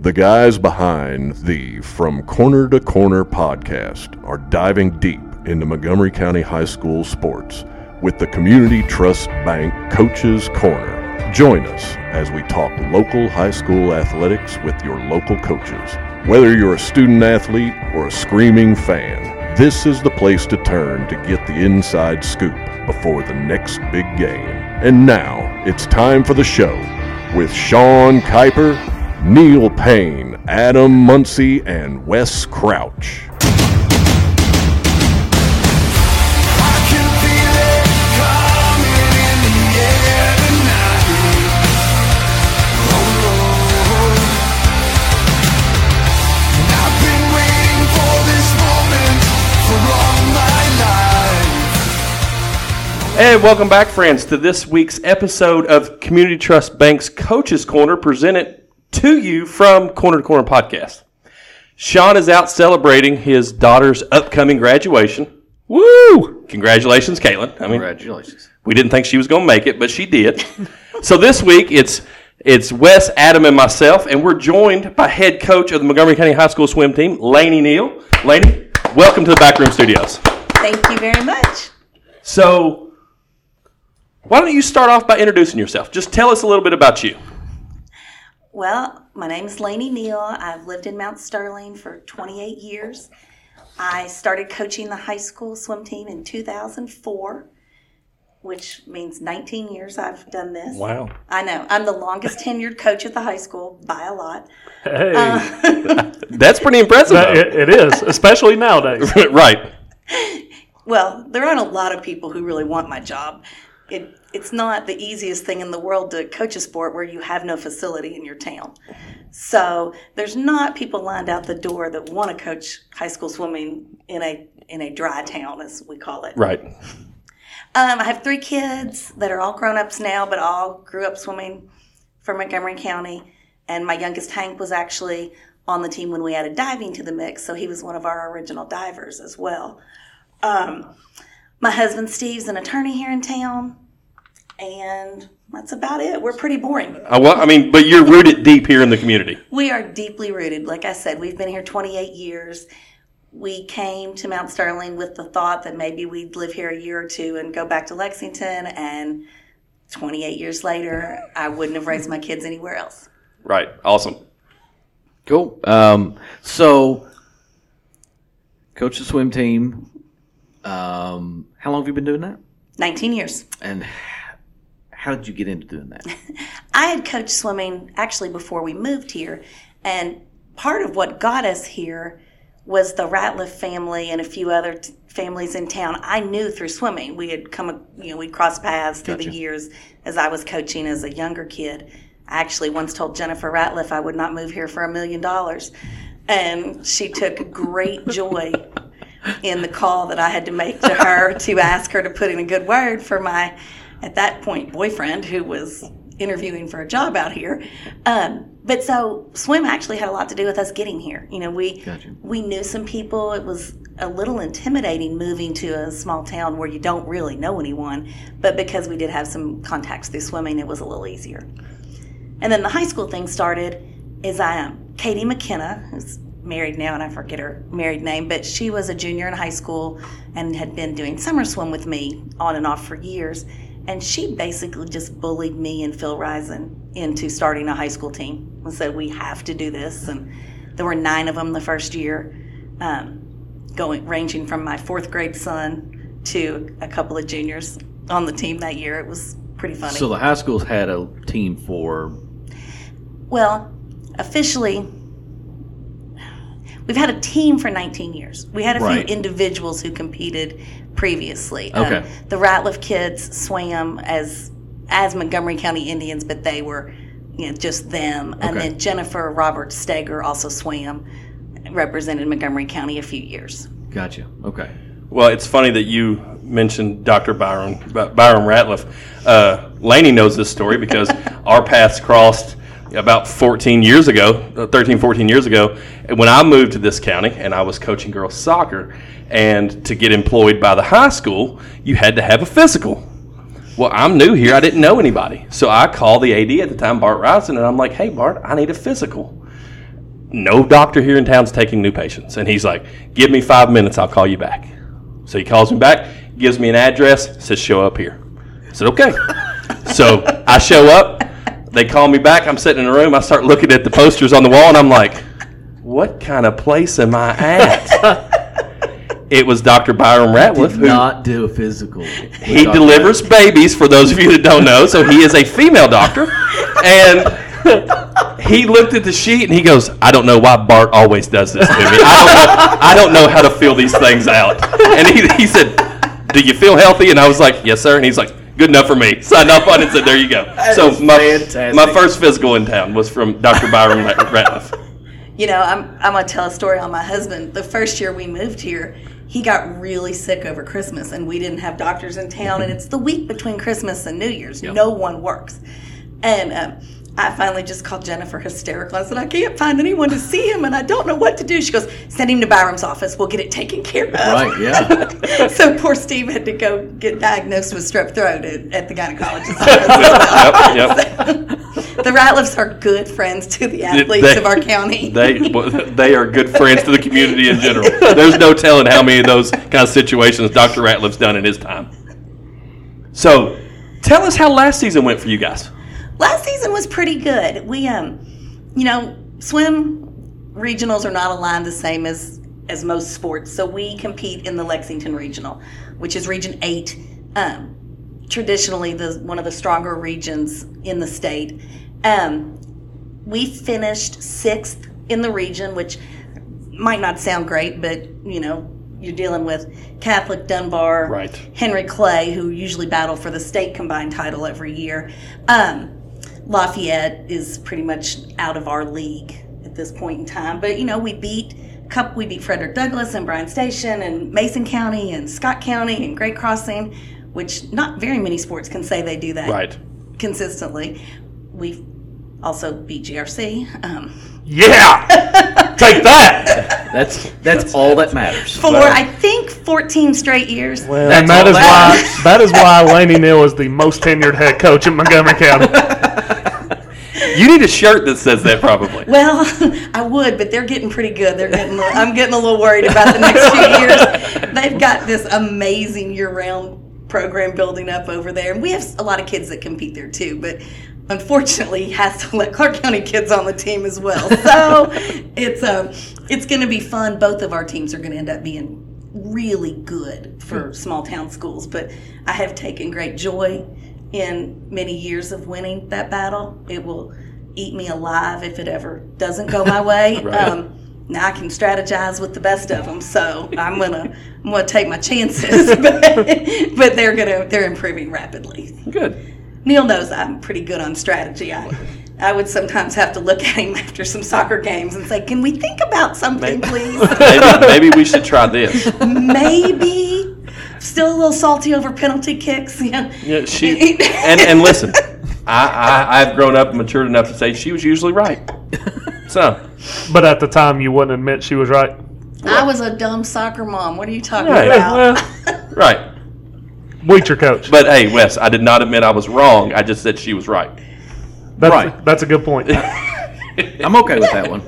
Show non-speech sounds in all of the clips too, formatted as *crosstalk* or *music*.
The guys behind the From Corner to Corner podcast are diving deep into Montgomery County High School sports with the Community Trust Bank Coaches Corner. Join us as we talk local high school athletics with your local coaches. Whether you're a student athlete or a screaming fan, this is the place to turn to get the inside scoop before the next big game. And now it's time for the show with Sean Kiper, Neil Payne, Adam Muncy, and Wes Crouch. And welcome back, friends, to this week's episode of Community Trust Bank's Coaches Corner, presented to you from Corner to Corner Podcast. Sean is out celebrating his daughter's upcoming graduation. Woo! Congratulations, Caitlin. I mean, Congratulations. we didn't think she was going to make it, but she did. *laughs* so this week it's it's Wes, Adam, and myself, and we're joined by head coach of the Montgomery County High School swim team, Lainey Neal. Lainey, welcome to the Backroom Studios. Thank you very much. So, why don't you start off by introducing yourself? Just tell us a little bit about you. Well, my name is Lainey Neal. I've lived in Mount Sterling for 28 years. I started coaching the high school swim team in 2004, which means 19 years I've done this. Wow. I know. I'm the longest tenured coach at the high school by a lot. Hey, uh, *laughs* That's pretty impressive. that- it, it is, especially nowadays. *laughs* right. Well, there aren't a lot of people who really want my job. It, it's not the easiest thing in the world to coach a sport where you have no facility in your town. So there's not people lined out the door that want to coach high school swimming in a in a dry town, as we call it. Right. Um, I have three kids that are all grown ups now, but all grew up swimming for Montgomery County. And my youngest Hank was actually on the team when we added diving to the mix, so he was one of our original divers as well. Um, my husband Steve's an attorney here in town, and that's about it. We're pretty boring. Uh, well, I mean, but you're rooted deep here in the community. We are deeply rooted. Like I said, we've been here 28 years. We came to Mount Sterling with the thought that maybe we'd live here a year or two and go back to Lexington. And 28 years later, I wouldn't have raised my kids anywhere else. Right. Awesome. Cool. Um, so, coach the swim team. Um, how long have you been doing that? 19 years. And how did you get into doing that? *laughs* I had coached swimming actually before we moved here. And part of what got us here was the Ratliff family and a few other t- families in town I knew through swimming. We had come, you know, we'd crossed paths through the years as I was coaching as a younger kid. I actually once told Jennifer Ratliff I would not move here for a million dollars. And she took great *laughs* joy in the call that I had to make to her to ask her to put in a good word for my, at that point, boyfriend who was interviewing for a job out here. Um, but so swim actually had a lot to do with us getting here. You know, we Gotcha. we knew some people. It was a little intimidating moving to a small town where you don't really know anyone. But because we did have some contacts through swimming, it was a little easier. And then the high school thing started is I um, Katie McKenna, who's married now, and I forget her married name, but she was a junior in high school and had been doing summer swim with me on and off for years. And she basically just bullied me and Phil Risen into starting a high school team and said, We have to do this. And there were nine of them the first year, um, going ranging from my fourth grade son to a couple of juniors on the team that year. It was pretty funny. so the high schools had a team for Well, officially, we've had a team for 19 years. We had a Right. few individuals who competed previously. Um, the Ratliff kids swam as as Montgomery County Indians, but they were you know, just them. And then Jennifer Robert Steger also swam, represented Montgomery County a few years. Gotcha. Okay. Well, it's funny that you mentioned Dr. Byron Byron Ratliff. Uh, Lainey knows this story because *laughs* our paths crossed about 14 years ago, uh, 13, 14 years ago, when I moved to this county and I was coaching girls soccer. And to get employed by the high school, you had to have a physical. Well, I'm new here. I didn't know anybody. So I called the AD at the time, Bart Rison, and I'm like, hey, Bart, I need a physical. no doctor here in town's taking new patients. And he's like, give me five minutes, I'll call you back. So he calls me back, gives me an address, says, show up here. I said, okay. so I show up, they call me back, I'm sitting in a room, I start looking at the posters on the wall, and I'm like, what kind of place am I at? *laughs* it was Dr. Byron Ratliff, Did who not do a physical. he delivers babies for those of you that don't know. So he is a female doctor. And he looked at the sheet and he goes i don't know why bart always does this to me. I don't know, I don't know how to fill these things out. And he, he said do you feel healthy? And i was like yes sir. And he's like good enough for me *laughs* signed up on it said there you go so is my, fantastic. my first physical in town was from dr byron ratliff You know, I'm, I'm going to tell a story on my husband. The first year we moved here, he got really sick over Christmas, and we didn't have doctors in town, and it's the week between Christmas and New Year's. No one works. And um, I finally just called Jennifer hysterical. I said, I can't find anyone to see him, and I don't know what to do. She goes, Send him to Byron's office. We'll get it taken care of. Right, yeah. *laughs* so poor Steve had to go get diagnosed with strep throat at, at the gynecologist's *laughs* office. yep, yep. *laughs* The Ratliffs are good friends to the athletes They- of our county. They well, they are good friends to the community in general. There's no telling how many of those kind of situations Dr. Ratliff's done in his time. So, tell us how last season went for you guys. Last season was pretty good. We, um, you know, swim regionals are not aligned the same as as most sports, so we compete in the Lexington Regional, which is Region Eight. Um, traditionally, the one of the stronger regions in the state. Um, we finished sixth in the region, which might not sound great, but you know, you're dealing with Catholic Dunbar, Right. Henry Clay, who usually battle for the state combined title every year. Um, Lafayette is pretty much out of our league at this point in time, but you know, we beat Cup, we beat Frederick Douglass and Bryan Station and Mason County and Scott County and Great Crossing, which not very many sports can say they do that Right. consistently. We've also beat GRC. Um, Yeah! *laughs* Take that! *laughs* That's that's all that matters. for I think 14 straight years. and that all is that why *laughs* that is why Lainey Neal is the most tenured head coach in Montgomery County. *laughs* You need a shirt that says that probably. Well, I would, but they're getting pretty good. They're getting. I'm getting a little worried about the next few years. They've got this amazing year-round program building up over there, and we have a lot of kids that compete there too. But unfortunately, he has to let Clark County kids on the team as well. *laughs* So it's um, it's going to be fun. Both of our teams are going to end up being really good for small town schools. But I have taken great joy in many years of winning that battle. It will eat me alive if it ever doesn't go my way. *laughs* Right. um, now I can strategize with the best of them, so I'm gonna I'm gonna take my chances. *laughs* but, but they're gonna they're improving rapidly. Good. Neil knows I'm pretty good on strategy. I, I would sometimes have to look at him after some soccer games and say, "Can we think about something, please?" *laughs* Maybe, maybe we should try this. Maybe. Still a little salty over penalty kicks. Yeah. *laughs* Yeah, she *laughs* and and listen, I, I I've grown up and matured enough to say she was usually right. So But at the time, you wouldn't admit she was right. I was a dumb soccer mom. What are you talking Right. about? Well, right, Bleacher coach. but hey, Wes, I did not admit I was wrong. I just said she was right. That's, Right. that's a good point. *laughs* I'm okay with that one.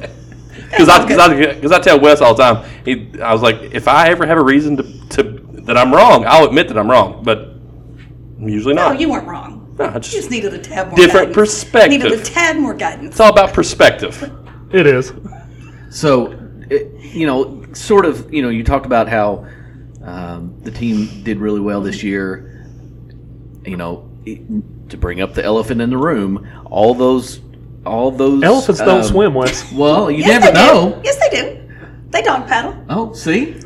Because I, cause I, cause I tell Wes all the time, he, I was like, if I ever have a reason to, to that I'm wrong, I'll admit that I'm wrong, but I'm usually No, not. you weren't wrong. No, I You just, just needed a tad more Different guidance. perspective. Needed a tad more guidance. it's all about perspective. It is. So, it, you know, sort of, you know, you talked about how um, the team did really well this year. You know, it- to bring up the elephant in the room, all those, all those Elephants don't um, swim, Wes. Well, you Yes, never know. Do. Yes, they do. They dog paddle. Oh, see,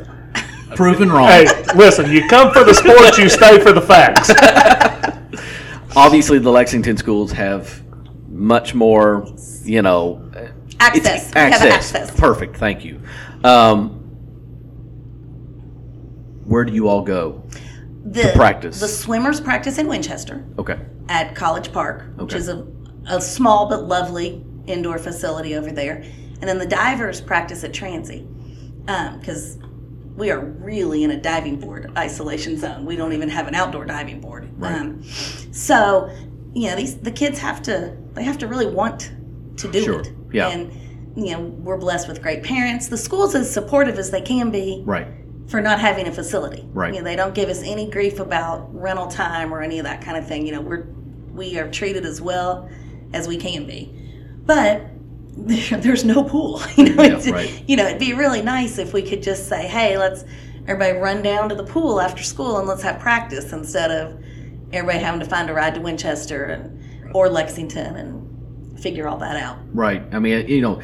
proven wrong. Hey, listen, you come for the sports, you stay for the facts. *laughs* Obviously, the Lexington schools have much more, you know, Access. It's have access. access. Perfect. Thank you. Um, where do you all go? The, practice. The swimmers practice in Winchester Okay. at College Park, which Okay. is a, a small but lovely indoor facility over there. And then the divers practice at Transy because we are really in a diving board isolation zone. We don't even have an outdoor diving board. Um, so, you know, these the kids have to they have to really want to do Sure. it. Yeah. And you know, we're blessed with great parents. The school's as supportive as they can be Right. For not having a facility. Right. You know, they don't give us any grief about rental time or any of that kind of thing. You know, we're we are treated as well as we can be, but *laughs* there's no pool. *laughs* You know, Yeah, right. you know, it'd be really nice if we could just say, hey, let's everybody run down to the pool after school and let's have practice instead of everybody having to find a ride to Winchester and or Lexington and figure all that out. Right. I mean, you know,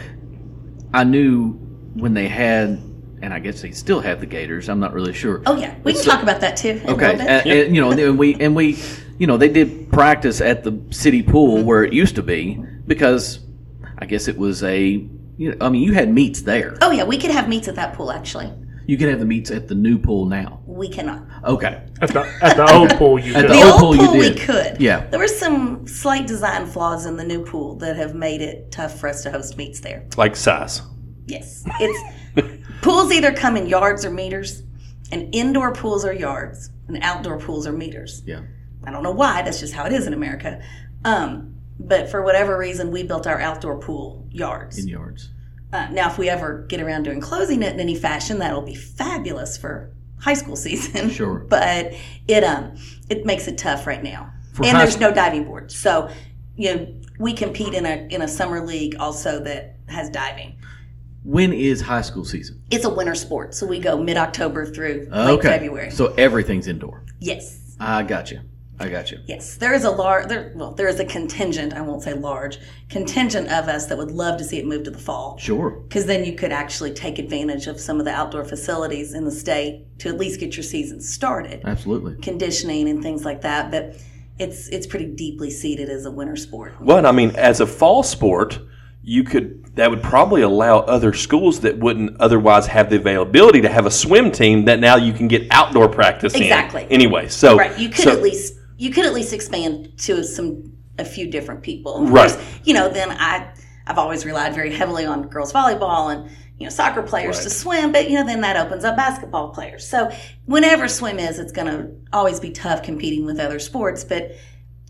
I knew when they had, and I guess they still have the Gators. I'm not really sure. Oh yeah, we can So- talk about that too. in Okay, little bit. and, and, you know, and we and we, you know, they did practice at the city pool mm-hmm. where it used to be because I guess it was a. You know, I mean, you had meets there. Oh yeah, we could have meets at that pool. Actually, You can have the meets at the new pool now. we cannot. Okay. At the, at the old pool, you *laughs* At could. the The old old pool pool, you we could. Yeah. There were some slight design flaws in the new pool that have made it tough for us to host meets there. Like size. Yes, it's *laughs* pools either come in yards or meters, and indoor pools are yards, and outdoor pools are meters. Yeah. I don't know why. That's just how it is in America. Um, but for whatever reason, we built our outdoor pool yards. In yards. Uh, now, if we ever get around to enclosing it in any fashion, that'll be fabulous for high school *laughs* season. Sure. but it um it makes it tough right now, For and there's no diving board. So, you know, we compete in a in a summer league also that has diving. When is high school season? It's a winter sport, so we go mid October through late Okay. February. So everything's indoor. yes. I got you. I got you. Yes, there is a large, there, well, there is a contingent, I won't say large, contingent of us that would love to see it move to the fall. Sure. because then you could actually take advantage of some of the outdoor facilities in the state to at least get your season started, Absolutely. conditioning and things like that. But it's it's pretty deeply seated as a winter sport. Well, I mean, as a fall sport, you could that would probably allow other schools that wouldn't otherwise have the availability to have a swim team that now you can get outdoor practice Exactly. in. Anyway, so Right? You could so- at least you could at least expand to some a few different people. Of Right. course, you know, then I I've always relied very heavily on girls volleyball and you know soccer players to swim, but you know then that opens up basketball players. So whenever swim is, it's going to always be tough competing with other sports, but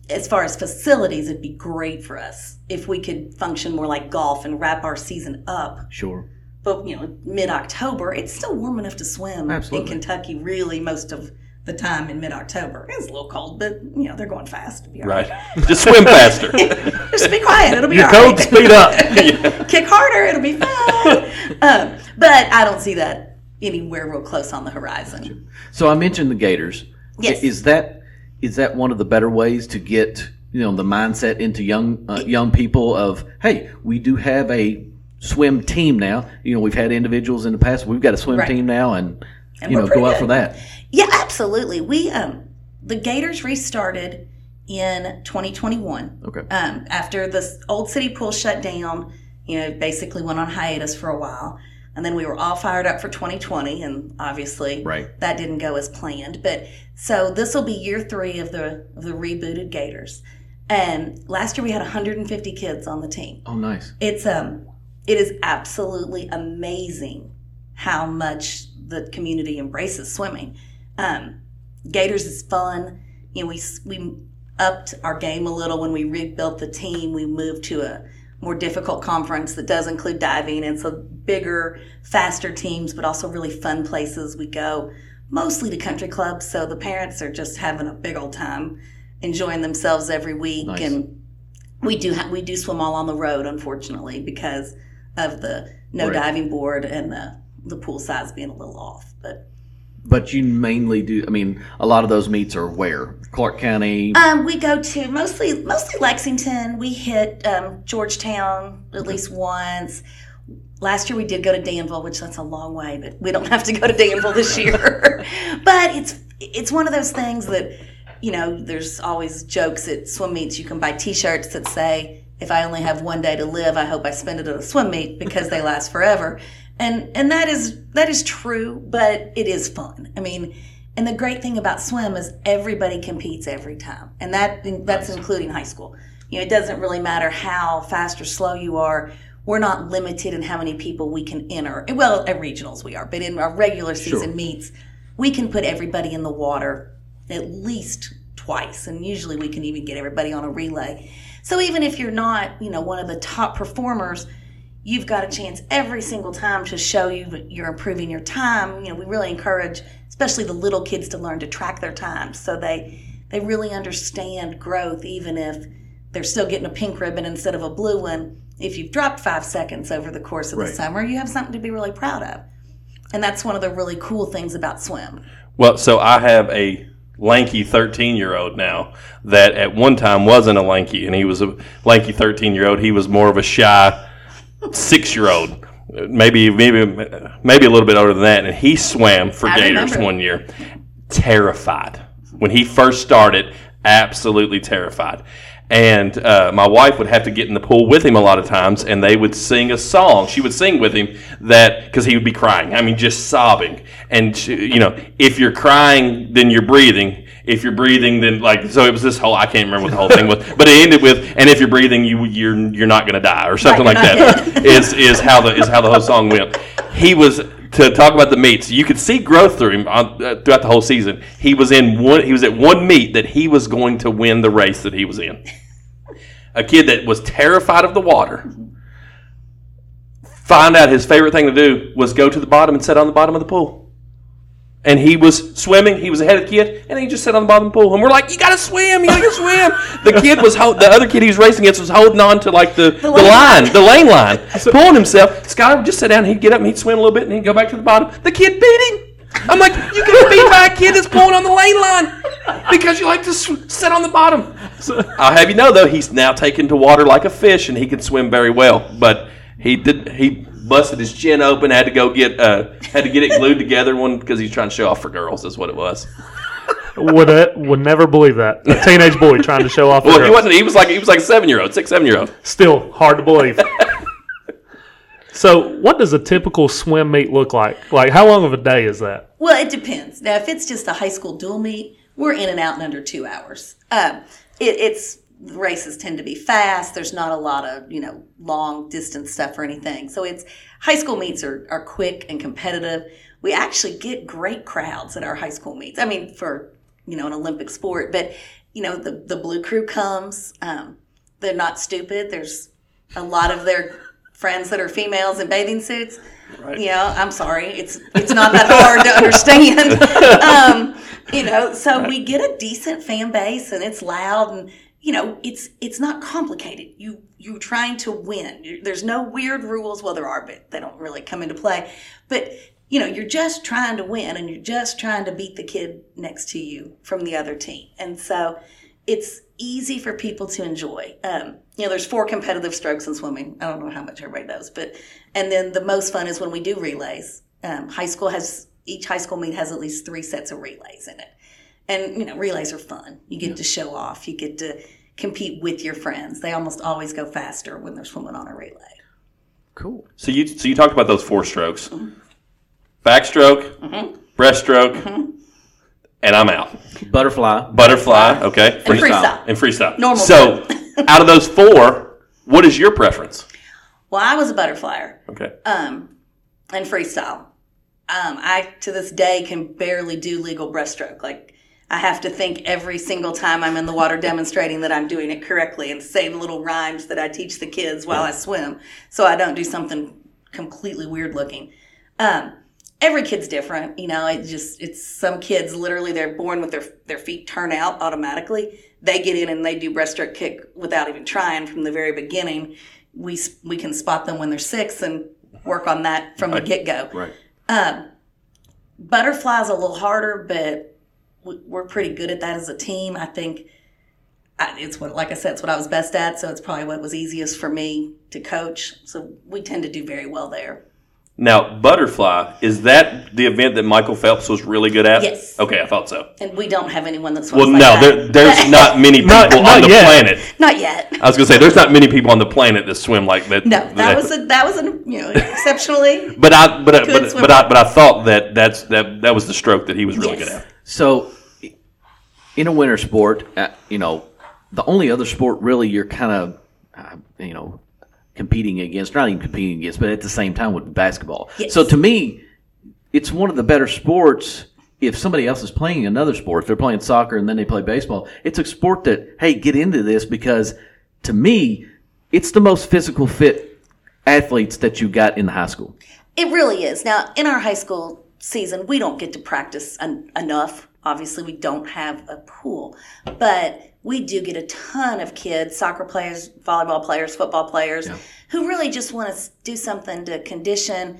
as far as facilities, it'd be great for us if we could function more like golf and wrap our season up. Sure. But you know, mid October, it's still warm enough to swim Absolutely. in Kentucky. Really, most of the time in mid October, it's a little cold, but you know they're going fast. It'll be *laughs* just swim faster. *laughs* Just be quiet. It'll be Your all code right. speed up. *laughs* Kick harder. It'll be fine. um, but I don't see that anywhere real close on the horizon. So I mentioned the Gators. Yes. Is that is that one of the better ways to get you know the mindset into young uh, young people of hey we do have a swim team now. You know we've had individuals in the past. We've got a swim Right. team now, and, And you know go out good. for that. Yeah, absolutely. We um the Gators restarted in 2021. Okay. Um, after the old city pool shut down, you know, basically went on hiatus for a while. And then we were all fired up for 2020, and obviously Right. that didn't go as planned. But so this will be year three of the of the rebooted Gators. And last year we had 150 kids on the team Oh, nice. it's um it is absolutely amazing how much the community embraces swimming um gators is fun you know we we upped our game a little when we rebuilt the team we moved to a more difficult conference that does include diving and so bigger faster teams but also really fun places we go mostly to country clubs so the parents are just having a big old time enjoying themselves every week Nice. and we do ha- we do swim all on the road, unfortunately, because of the no Right. diving board and the the pool size being a little off. But But you mainly do. I mean, a lot of those meets are where Clark County. um, we go to mostly mostly Lexington. We hit um, Georgetown at least once. Last year we did go to Danville, which that's a long way, but we don't have to go to Danville this *laughs* year. but it's it's one of those things that you know. There's always jokes at swim meets. You can buy T-shirts that say, "If I only have one day to live, I hope I spend it at a swim meet because they last forever." And and that is that is true, but it is fun. I mean, and the great thing about swim is everybody competes every time, and that that's including high school. You know, it doesn't really matter how fast or slow you are. We're not limited in how many people we can enter. Well, at regionals we are, but in our regular season meets, we can put everybody in the water at least twice, and usually we can even get everybody on a relay. So even if you're not, you know, one of the top performers, you've got a chance every single time to show you you're improving your time. You know, we really encourage, especially the little kids, to learn to track their times so they they really understand growth, even if they're still getting a pink ribbon instead of a blue one. If you've dropped five seconds over the course of the summer, you have something to be really proud of. And that's one of the really cool things about swim. Well, so I have a lanky 13 year old now that at one time wasn't a lanky, and he was a lanky 13 year old. He was more of a shy six year old, maybe maybe maybe a little bit older than that, and he swam for I Gators remember. one year. Terrified when he first started, absolutely terrified. And uh, my wife would have to get in the pool with him a lot of times, and they would sing a song. She would sing with him that because he would be crying. I mean, just sobbing. And she, you know, if you're crying, then you're breathing. If you're breathing, then like so. It was this whole I can't remember what the whole thing was, *laughs* but it ended with and if you're breathing, you you're you're not going to die or something Right, like that. *laughs* Is is how the is how the whole song went. He was to talk about the meets. You could see growth through him on, uh, throughout the whole season. He was in one. He was at one meet that he was going to win the race that he was in. A kid that was terrified of the water. Found out his favorite thing to do was go to the bottom and sit on the bottom of the pool. And he was swimming. He was ahead of the kid, and he just sat on the bottom of the pool. And we're like, "You gotta swim! You gotta swim!" The kid was ho- the other kid he was racing against was holding on to like the, the, lane line, the lane line, *laughs* pulling himself. Scott would just sit down. He'd get up and he'd swim a little bit, and he'd go back to the bottom. The kid beat him. I'm like, "You get beat by a kid that's pulling on the lane line because you like to sw- sit on the bottom." I'll have you know though, he's now taken to water like a fish, and he can swim very well. But he did he busted his chin open, had to go get uh, had to get it glued together one because he's trying to show off for girls. Is what it was. Would uh, would never believe that. A teenage boy trying to show off. Well, the he wasn't. He was like he was like a seven year old, six seven year old. Still hard to believe. so, what does a typical swim meet look like? Like, how long of a day is that? Well, it depends. Now, if it's just a high school dual meet, we're in and out in under two hours. Um, it, it's the races tend to be fast. There's not a lot of you know long distance stuff or anything. So it's high school meets are, are quick and competitive. We actually get great crowds at our high school meets. I mean, for you know an Olympic sport, but you know the the blue crew comes. Um, they're not stupid. There's a lot of their friends that are females in bathing suits. You know, I'm sorry, it's it's not that hard to understand. *laughs* um, you know, so we get a decent fan base, and it's loud, and you know, it's it's not complicated. You you're trying to win. There's no weird rules. Well, there are, but they don't really come into play. But you know, you're just trying to win, and you're just trying to beat the kid next to you from the other team, and so it's easy for people to enjoy. Um, you know, there's four competitive strokes in swimming. I don't know how much everybody knows, but and then the most fun is when we do relays. Um, high school has each high school meet has at least three sets of relays in it, and you know, relays are fun. You get to show off. You get to compete with your friends. They almost always go faster when they're swimming on a relay. Cool. So you so you talked about those four strokes: backstroke, breaststroke, and I'm out. Butterfly. Butterfly, okay, And freestyle. and freestyle. Normal So *laughs* out of those four, what is your preference? Well, I was a butterflyer. Okay. um, and freestyle. Um, I to this day can barely do legal breaststroke. Like I have to think every single time I'm in the water demonstrating that I'm doing it correctly and say little rhymes that I teach the kids while I swim, so I don't do something completely weird looking. Um, every kid's different, you know. It just it's some kids literally they're born with their their feet turn out automatically. They get in and they do breaststroke kick without even trying from the very beginning. We we can spot them when they're six and work on that from the get go. Right. Um, butterfly's a little harder, but we're pretty good at that as a team. I think it's what, like I said, it's what I was best at. So it's probably what was easiest for me to coach. So we tend to do very well there. Now, butterfly is that the event that Michael Phelps was really good at? Yes. Okay, I thought so. And we don't have anyone that's Well, like no, that. there, there's *laughs* not many people Not- on not the yet. planet. not yet. I was gonna say there's not many people on the planet that swim like that. No, that was a that was a you know exceptionally. *laughs* But I, but I, Good but, but I, but I thought that that's that that was the stroke that he was really Yes. good at. So, in a winter sport, uh, you know, the only other sport really you're kind of, uh, you know, competing against, not even competing against, but at the same time with basketball. Yes. So to me, it's one of the better sports. If somebody else is playing another sport, if they're playing soccer and then they play baseball, it's a sport that hey, get into this because to me, it's the most physical fit athletes that you got in the high school. It really is. Now, in our high school season, we don't get to practice en- enough. Obviously, we don't have a pool, but we do get a ton of kids, soccer players, volleyball players, football players, who really just want to do something to condition.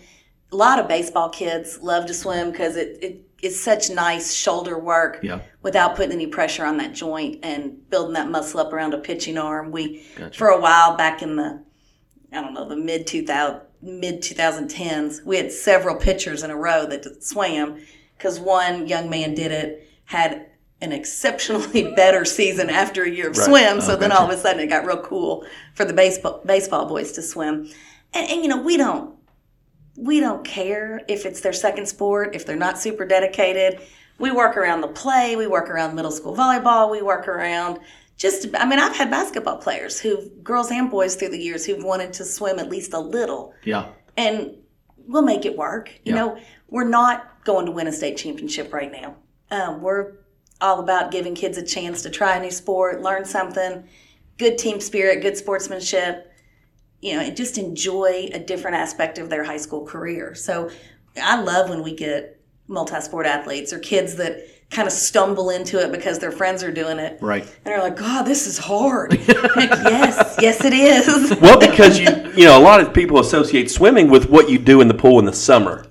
A lot of baseball kids love to swim because it, it is such nice shoulder work Yeah. without putting any pressure on that joint and building that muscle up around a pitching arm. We, for a while back in the I don't know, the mid 2000, mid 2010s, we had several pitchers in a row that swam because one young man did it, had an exceptionally *laughs* better season after a year of swim. So oh, then all of a sudden it got real cool for the baseball baseball boys to swim. And, and you know, we don't we don't care if it's their second sport, if they're not super dedicated. We work around the play, we work around middle school volleyball, we work around just I mean, I've had basketball players who girls and boys through the years who've wanted to swim at least a little Yeah. and we'll make it work. You Yeah. know, we're not going to win a state championship right now. Um, we're all about giving kids a chance to try a new sport, learn something, good team spirit, good sportsmanship. You know, and just enjoy a different aspect of their high school career. So, I love when we get multi-sport athletes or kids that kind of stumble into it because their friends are doing it. Right. And they're like, God, this is hard. *laughs* Like, yes, yes, it is. Well, because you *laughs* you know a lot of people associate swimming with what you do in the pool in the summer,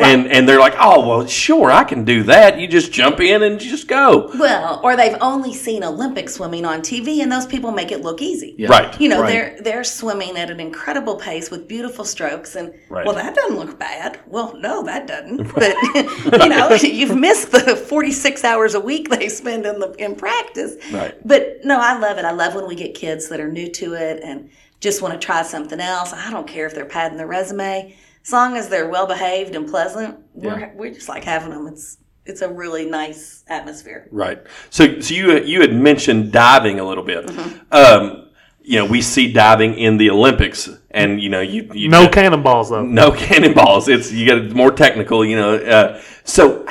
and and they're like, oh well, sure, I can do that. You just jump in and just go. Well, or they've only seen Olympic swimming on TV, and those people make it look easy. Yeah. Right. You know, Right. they're they're swimming at an incredible pace with beautiful strokes, and Right. well, that doesn't look bad. Well, no, that doesn't. *laughs* But *laughs* you know, *laughs* you've missed the forty six hours a week they spend in the in practice. Right. But no, I love it. I love when we get kids that are new to it and just want to try something else. I don't care if they're padding their resume, as long as they're well behaved and pleasant. We're we just like having them. It's it's a really nice atmosphere. Right. So so you you had mentioned diving a little bit. Mm-hmm. Um, you know, we see diving in the Olympics, and you know, you, you No cannonballs though. no cannonballs. It's you get more technical. You know, uh, so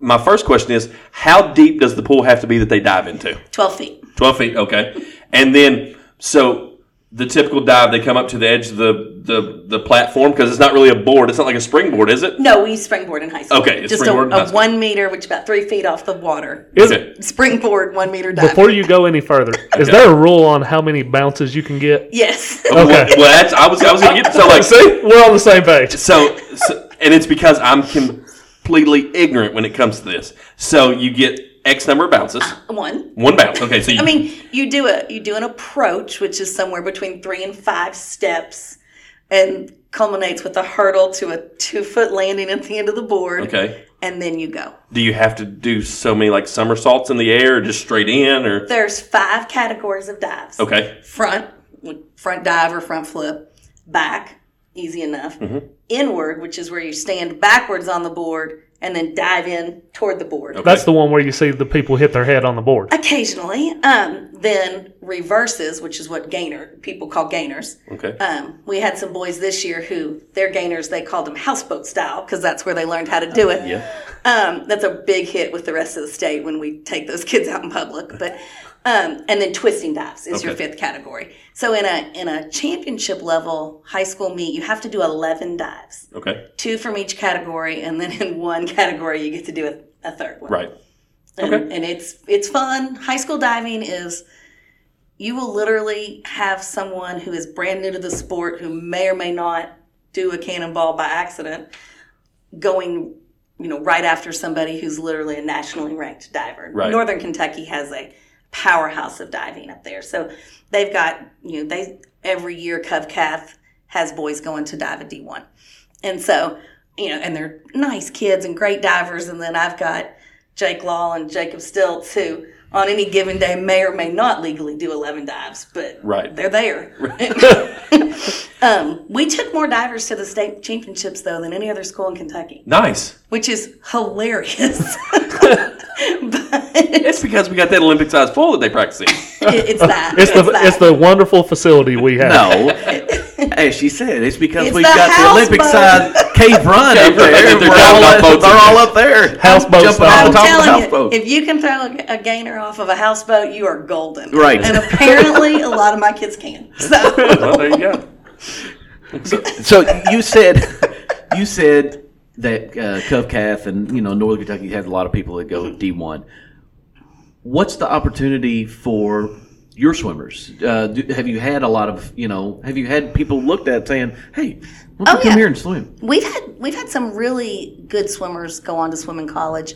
my first question is, how deep does the pool have to be that they dive into? Twelve feet. 12 feet, okay. And then, so the typical dive, they come up to the edge of the, the, the platform because it's not really a board. It's not like a springboard, is it? No, we use springboard in high school. Okay, it's just springboard in a, high a one meter, which is about three feet off the water. Is- Okay. Springboard, one meter dive. Before you go any further, *laughs* is there a rule on how many bounces you can get? yes. *laughs* Okay. well, that's, I was, I was going to get so like, *laughs* See, we're on the same page. so, so, and it's because I'm completely ignorant when it comes to this. So you get X number of bounces, one. one bounce. Okay, so *laughs* you, I mean, you do a you do an approach, which is somewhere between three and five steps, and culminates with a hurdle to a two foot landing at the end of the board. okay. And then you go. Do you have to do so many like somersaults in the air, or just straight in, or There's five categories of dives. okay, front, front dive or front flip, back, easy enough. Mm-hmm. Inward, which is where you stand backwards on the board and then dive in toward the board. That's the one where you see the people hit their head on the board. Occasionally, um, then reverses, which is what gainer people call gainers. okay, Um, we had some boys this year who their gainers they called them houseboat style because that's where they learned how to do it. Yeah. Um, that's a big hit with the rest of the state when we take those kids out in public. But um, and then twisting dives is your fifth category. So in a in a championship level high school meet, you have to do eleven dives, okay, two from each category, and then in *laughs* one category you get to do a, a third one. right, And, Okay. and it's it's fun. High school diving is you will literally have someone who is brand new to the sport who may or may not do a cannonball by accident going you know right after somebody who's literally a nationally ranked diver. Right. Northern Kentucky has a powerhouse of diving up there. So they've got you know they every year CovCath has boys going to dive at D1. And so, you know, and they're nice kids and great divers. And then I've got Jake Law and Jacob Stilts who on any given day may or may not legally do 11 dives, but Right. they're there. *laughs* um, we took more divers to the state championships though than any other school in Kentucky, nice. which is hilarious. *laughs* but It's because we got that Olympic sized pool that they practice in. it's that. It's the that. it's the wonderful facility we have. No. *laughs* As she said, it's because It's we the got the Olympic houseboat. side cave run up there. and they're We're jumping all, off up, boats they're all up there. Houseboat Jumping off style. the I'm top of the telling houseboat. you, if you can throw a, a gainer off of a houseboat, you are golden. Right. And apparently, a lot of my kids can. *laughs* So well, there you go. So you said you said that uh, Covcath and you know Northern Kentucky has a lot of people that go D one. What's the opportunity for your swimmers? Uh, do, have you had a lot of you know? Have you had people looked at saying, "Hey, why don't Oh, you come yeah. here and swim"? We've had we've had some really good swimmers go on to swim in college.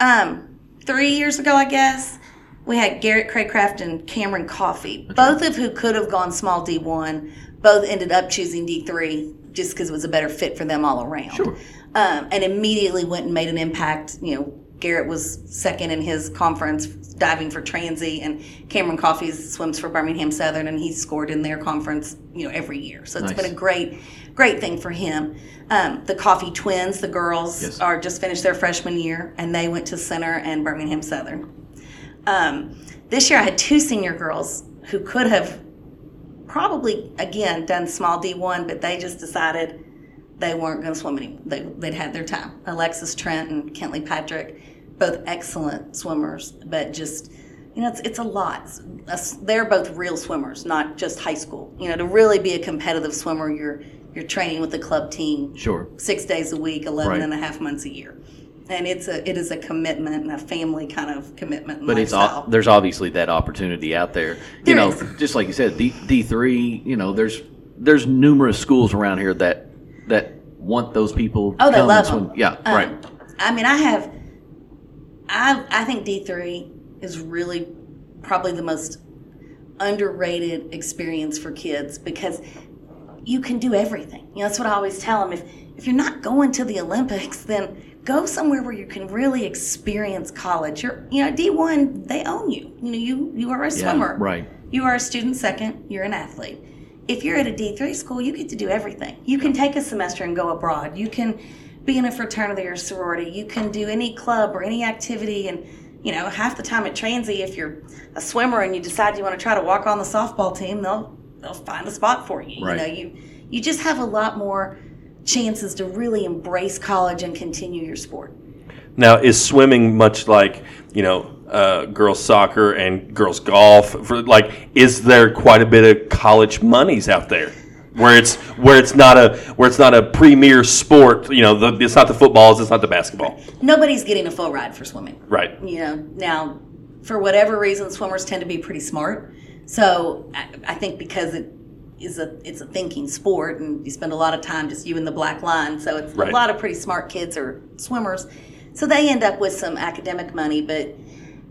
Um, three years ago, I guess we had Garrett Craycraft and Cameron Coffey, both of who could have gone small D one. Both ended up choosing D three just because it was a better fit for them all around. Sure. Um, and immediately went and made an impact. You know, Garrett was second in his conference diving for Transy, and Cameron Coffey swims for Birmingham Southern, and he's scored in their conference. You know, every year. So it's Nice. been a great, great thing for him. Um, the Coffey twins, the girls, Yes. are just finished their freshman year, and they went to Centre and Birmingham Southern. Um, this year, I had two senior girls who could have probably again done small D1, but they just decided they weren't going to swim anymore. They, they'd had their time. Alexis Trent and Kentley Patrick, both excellent swimmers, but just you know, it's, it's a lot. They're both real swimmers, not just high school. You know, to really be a competitive swimmer, you're you're training with the club team Sure. six days a week, 11 Right. and a half months a year. And it's a it is a commitment and a family kind of commitment. But it's lifestyle. o- there's obviously that opportunity out there. You There know, is. just like you said, D D three. You know, there's there's numerous schools around here that that want those people. Oh, they love them. Yeah, Um, right. I mean, I have. I I think D three is really probably the most underrated experience for kids because you can do everything. You know, that's what I always tell them. If if you're not going to the Olympics, then go somewhere where you can really experience college. You're, you know, D one they own you. You know, you you are a swimmer. right. You are a student second. You're an athlete. If you're at a D three school, you get to do everything. You can take a semester and go abroad. You can be in a fraternity or sorority. You can do any club or any activity and. You know, half the time at Transy, if you're a swimmer and you decide you want to try to walk on the softball team, they'll they'll find a spot for you. Right. You know, you you just have a lot more chances to really embrace college and continue your sport. Now, is swimming much like you know uh, girls soccer and girls golf? For like, is there quite a bit of college monies out there where it's where it's not a where it's not a premier sport? You know, the, it's not the footballs, it's not the basketball, Nobody's getting a full ride for swimming. right? You know, now for whatever reason, swimmers tend to be pretty smart. So I, I think because it is a it's a thinking sport, and you spend a lot of time just you and the black line. So it's Right. a lot of pretty smart kids are swimmers. So they end up with some academic money, but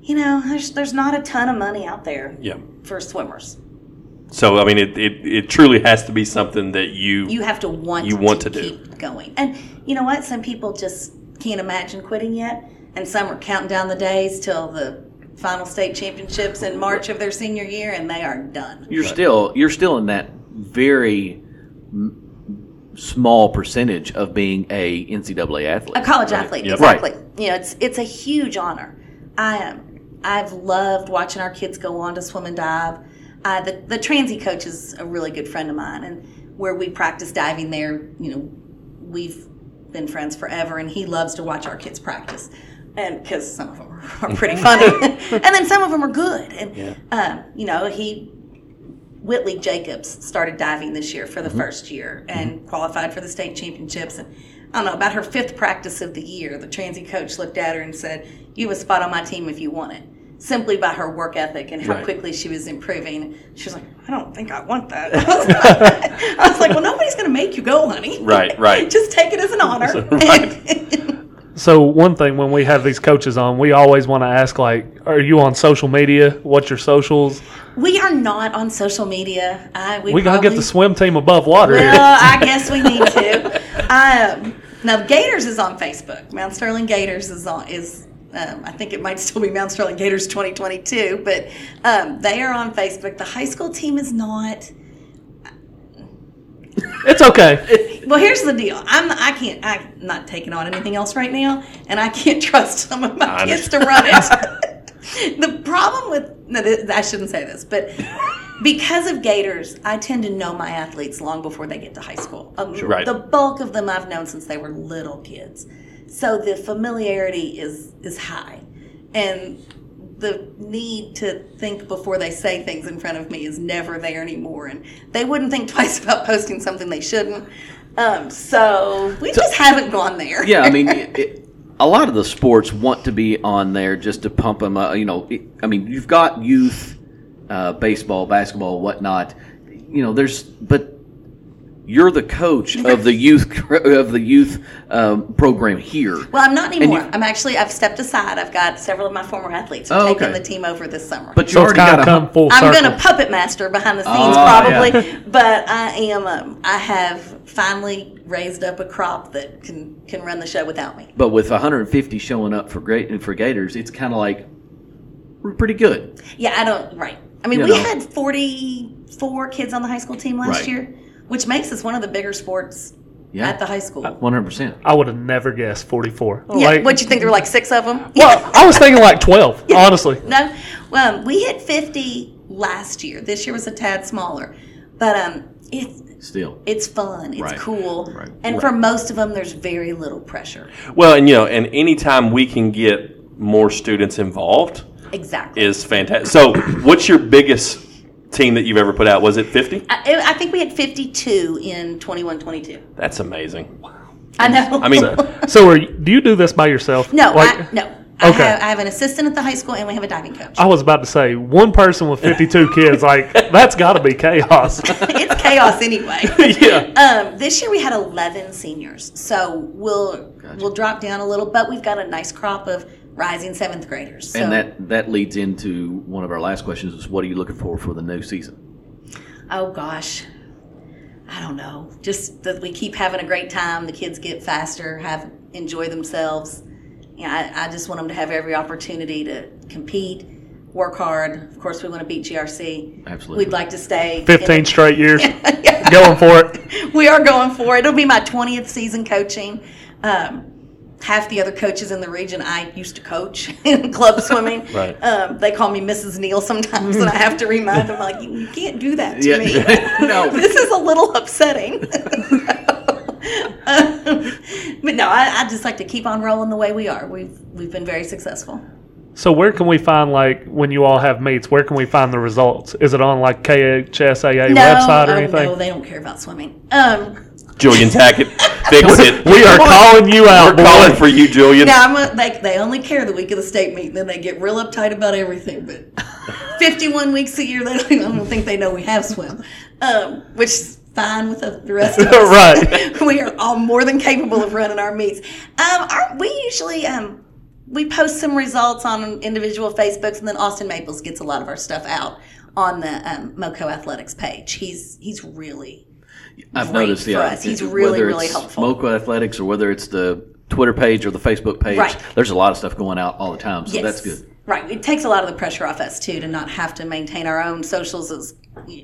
you know, there's there's not a ton of money out there Yeah. for swimmers. So I mean, it, it, it truly has to be something that you, You have to want You want to do. keep going. And you know what? Some people just can't imagine quitting yet, and some are counting down the days till the final state championships in March of their senior year, and they are done. You're still you're still in that very small percentage of being a NCAA athlete. A college athlete, Yep. exactly. You know, it's it's a huge honor. I am. I've loved watching our kids go on to swim and dive. Uh, the the transy coach is a really good friend of mine, and where we practice diving there, you know, we've been friends forever, and he loves to watch our kids practice, and because some of them are, pretty *laughs* funny, and then some of them are good, and um, you know he Whitley Jacobs started diving this year for the first year and qualified for the state championships. And I don't know, about her fifth practice of the year, the transy coach looked at her and said, You have a spot on my team if you want it. Simply by her work ethic and how Right. quickly she was improving. She was like, I don't think I want that. I was like, I was like Well, nobody's going to make you go, honey. Right, right. *laughs* Just take it as an *laughs* honor. *laughs* So one thing when we have these coaches on, we always want to ask like, are you on social media? What's your socials? we are not on social media. I, we We gotta get the swim team above water here. Well, I guess we need to. Um, now, Gators is on Facebook. Mount Sterling Gators is on is. Um, I think it might still be Mount Sterling Gators 2022, but um, they are on Facebook. The high school team is not. It's okay. Well, here's the deal. I'm I can't I'm not taking on anything else right now, and I can't *laughs* trust some of my I kids to run it. *laughs* the problem with no, th- I shouldn't say this, but because of Gators, I tend to know my athletes long before they get to high school. Um, Right. The bulk of them I've known since they were little kids, so the familiarity is is high, and the need to think before they say things in front of me is never there anymore, and they wouldn't think *laughs* twice about posting something they shouldn't. Um, so we just haven't gone there. Yeah, I mean, *laughs* it, it, a lot of the sports want to be on there just to pump them up. You know, it, I mean, you've got youth, uh, baseball, basketball, whatnot. You know, there's, but you're the coach of the youth *laughs* of the youth um, program here. Well, I'm not anymore. you- I'm actually I've stepped aside. I've got several of my former athletes have Oh, taken okay. the team over this summer. But you So it's already got of a come full I'm going to puppet master behind the scenes Oh, probably, yeah. but I am. Um, I have finally raised up a crop that can can run the show without me. But with 150 showing up for great and for Gators, it's kind of like we're pretty good. Yeah, I don't. Right. I mean, You we know. had 44 kids on the high school team last Right. year, which makes us one of the bigger sports Yeah. at the high school. 100. percent I would have never guessed 44. yeah. Like, what you think? There were like six of them. well, I was thinking like 12, *laughs* honestly. No, well, we hit 50 last year. This year was a tad smaller, but um, it's Still, it's fun. It's Right. cool, Right. and for most of them, there's very little pressure. Well, and you know, and anytime we can get more students involved Exactly. is fantastic. So, what's your biggest team that you've ever put out? Was it 50? I, I think we had 52 in 21 22. That's amazing. Wow. I know. I mean, *laughs* So, are you, do you do this by yourself? no, Like, I, no. I, Okay. have, I have an assistant at the high school, and we have a diving coach. I was about to say one person with 52 *laughs* kids. Like that's got to be chaos. *laughs* it's chaos anyway. yeah. Um, this year we had 11 seniors, so we'll we'll drop down a little, but we've got a nice crop of rising seventh graders. So, and that that leads into one of our last questions: is what are you looking for for the new season? oh gosh, I don't know. Just that we keep having a great time. The kids get faster, have enjoy themselves. Yeah, I, I just want them to have every opportunity to compete, work hard. Of course, we want to beat GRC. Absolutely. We'd like to stay. 15 the- straight years *laughs* Yeah. going for it. *laughs* we are going for it. It'll be my 20th season coaching. Um, half the other coaches in the region I used to coach *laughs* in club *laughs* swimming. Right. Um, they call me Mrs. Neal sometimes, and I have to remind them, like, you, you can't do that to Yeah. me. *laughs* No. this is a little upsetting. but no, I, I just like to keep on rolling the way we are. We've we've been very successful. So where can we find like when you all have meets? Where can we find the results? Is it on like KHSAA No, website or oh, anything? no, they don't care about swimming. Um, Julian Tackett, *laughs* fix it. we are calling you out. We're calling for you, Julian. Now I'm a, like they only care the week of the state meet, and then they get real uptight about everything. But *laughs* 51 weeks a year, they don't, I don't think they know we have swim, um, which is fine with the rest of *laughs* us. Right. we are all more than capable of running our meets. Um, our, we usually um, we post some results on individual Facebooks, and then Austin Maples gets a lot of our stuff out on the um, Moco Athletics page. He's he's really I've great noticed for yeah, us. He's really, whether really it's helpful. Moco Athletics or whether it's the Twitter page or the Facebook page. Right. There's a lot of stuff going out all the time, so that's good. Right. It takes a lot of the pressure off us too to not have to maintain our own socials as,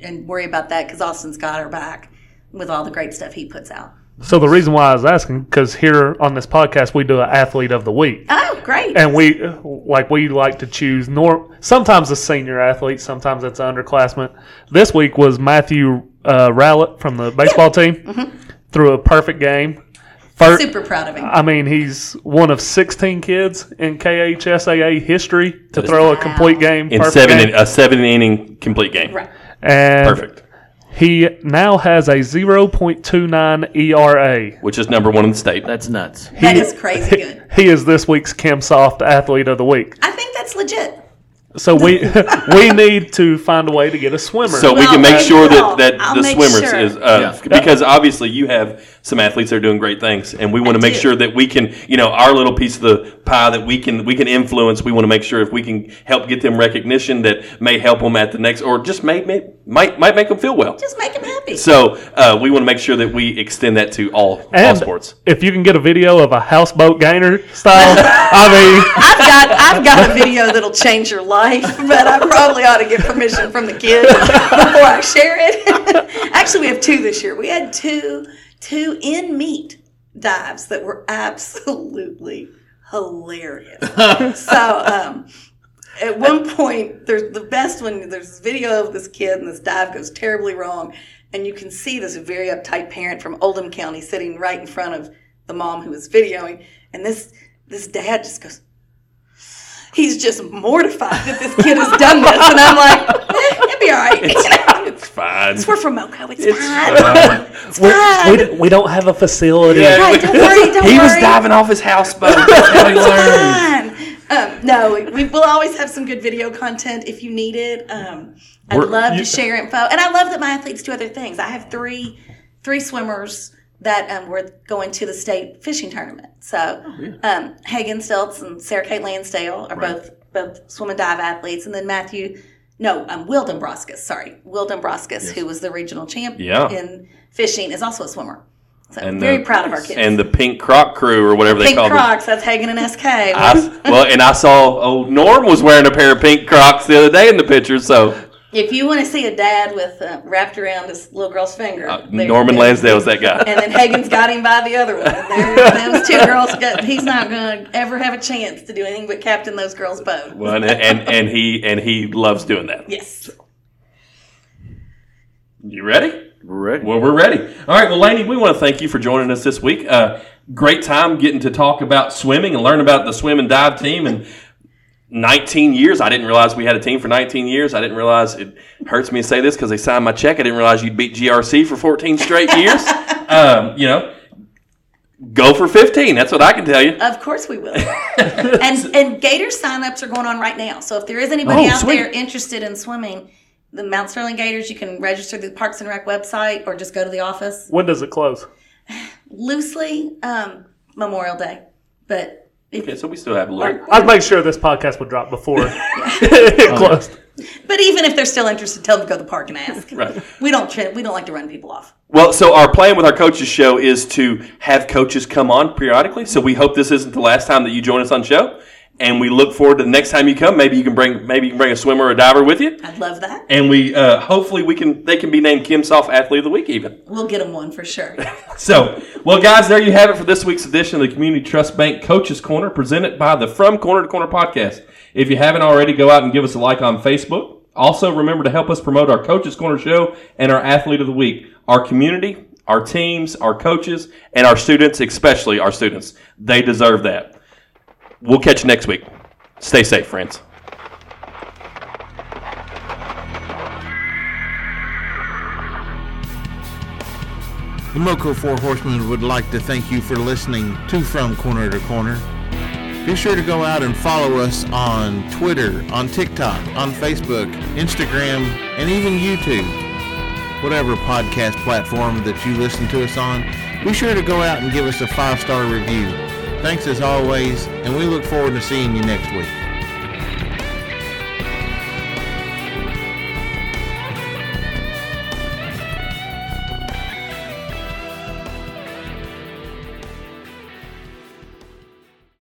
and worry about that because Austin's got our back with all the great stuff he puts out. So the reason why I was asking because here on this podcast we do an athlete of the week. Oh, great. and we like we like to choose nor sometimes a senior athlete, sometimes it's an underclassman. This week was Matthew uh, Rowlett from the baseball team threw a perfect game. First, Super proud of him. I mean, he's one of 16 kids in KHSAA history to throw a Wow. complete game. in seven game. a seven inning complete game. right. and Perfect. He now has a 0.29 ERA. Which is number one in the state. That's nuts. That is crazy good. He is this week's Kim Soft Athlete of the Week. I think that's legit. So we *laughs* we need to find a way to get a swimmer. So we Well, can make sure well, that, that I'll the make swimmers sure. is uh, Yeah. because obviously you have some athletes that are doing great things, and we want to make do. sure that we can, you know, our little piece of the pie that we can we can influence. We want to make sure if we can help get them recognition that may help them at the next, or just may, may might might make them feel well. Just make him happy. So uh, we want to make sure that we extend that to all all and sports. if you can get a video of a houseboat gainer style, *laughs* I mean, I've got I've got a video that'll change your life, but I probably ought to get permission from the kids before I share it. *laughs* Actually, we have two this year. We had two two in meat dives that were absolutely hilarious. so um, at one point, there's the best one. There's this video of this kid, and this dive goes terribly wrong, and you can see this very uptight parent from Oldham County sitting right in front of the mom who was videoing, and this this dad just goes he's just mortified that this kid has done this, and I'm like, eh, it'll be all right. *laughs* You know? It's fine. We're from Moco. It's, It's fine. fine. It's We, fine. we, we don't have a facility. Yeah. Right, don't worry. Don't He was diving off his houseboat. *laughs* That's how he learned. Fine. Um, no, we will always have some good video content if you need it. Um, I'd We're- love you- to share info, and I love that my athletes do other things. I have three three swimmers that um, were going to the state fishing tournament. So um, Hagen Stelz and Sarah Kate Lansdale are both both swim and dive athletes, and then Matthew. No, um, Will Dombrowskis. Sorry, Will Dombrowskis, who was the regional champ Yeah. in fishing, is also a swimmer. So And very the- proud of our kids. And the Pink Croc crew, or whatever they Pink call them. Crocs. That's Hagen and SK. I, well, and I saw old Norm was wearing a pair of pink Crocs the other day in the picture. So If you want to see a dad with uh, wrapped around his little girl's finger, uh, Norman Lansdale Lansdale's that guy. and then Hagen's got him by the other one. There, those two girls, got, he's not going to ever have a chance to do anything but captain those girls' boat. Well, and, and and he and he loves doing that. Yes. You ready? Ready. Well, we're ready. All right. Well, Lainey, we want to thank you for joining us this week. Uh, great time getting to talk about swimming and learn about the swim and dive team. And 19 years. I didn't realize we had a team for 19 years. I didn't realize it hurts me to say this because they signed my check. I didn't realize you'd beat GRC for 14 straight *laughs* years. um, you know, go for 15. That's what I can tell you. Of course we will. *laughs* and and Gator signups are going on right now. So if there is anybody Oh, out sweet. there interested in swimming, the Mount Sterling Gators, you can register through the Parks and Rec website or just go to the office. When does it close? *sighs* Loosely, um, Memorial Day, but if, Okay, so we still have a little. I'd make sure this podcast would drop before *laughs* it *laughs* oh, closed. but even if they're still interested, tell them to go to the park and ask. Right. We don't tra- we don't like to run people off. Well, so our plan with our coaches show is to have coaches come on periodically. So we hope this isn't the last time that you join us on show, and we look forward to the next time you come. Maybe you can bring maybe you can bring a swimmer or a diver with you, I'd love that. and we uh, hopefully we can they can be named Kim Soft Athlete of the Week even. We'll get them one for sure. *laughs* So, well, guys, there you have it for this week's edition of the Community Trust Bank Coaches Corner, presented by the From Corner to Corner podcast. If you haven't already, go out and give us a like on Facebook. Also, remember to help us promote our Coaches Corner show and our Athlete of the Week. Our community, our teams, our coaches, and our students, especially our students, they deserve that. We'll catch you next week. Stay safe, friends. The Moco Four Horsemen would like to thank you for listening to From Corner to Corner. Be sure to go out and follow us on Twitter, on TikTok, on Facebook, Instagram, and even YouTube. Whatever podcast platform that you listen to us on, be sure to go out and give us a five-star review. Thanks as always, and we look forward to seeing you next week.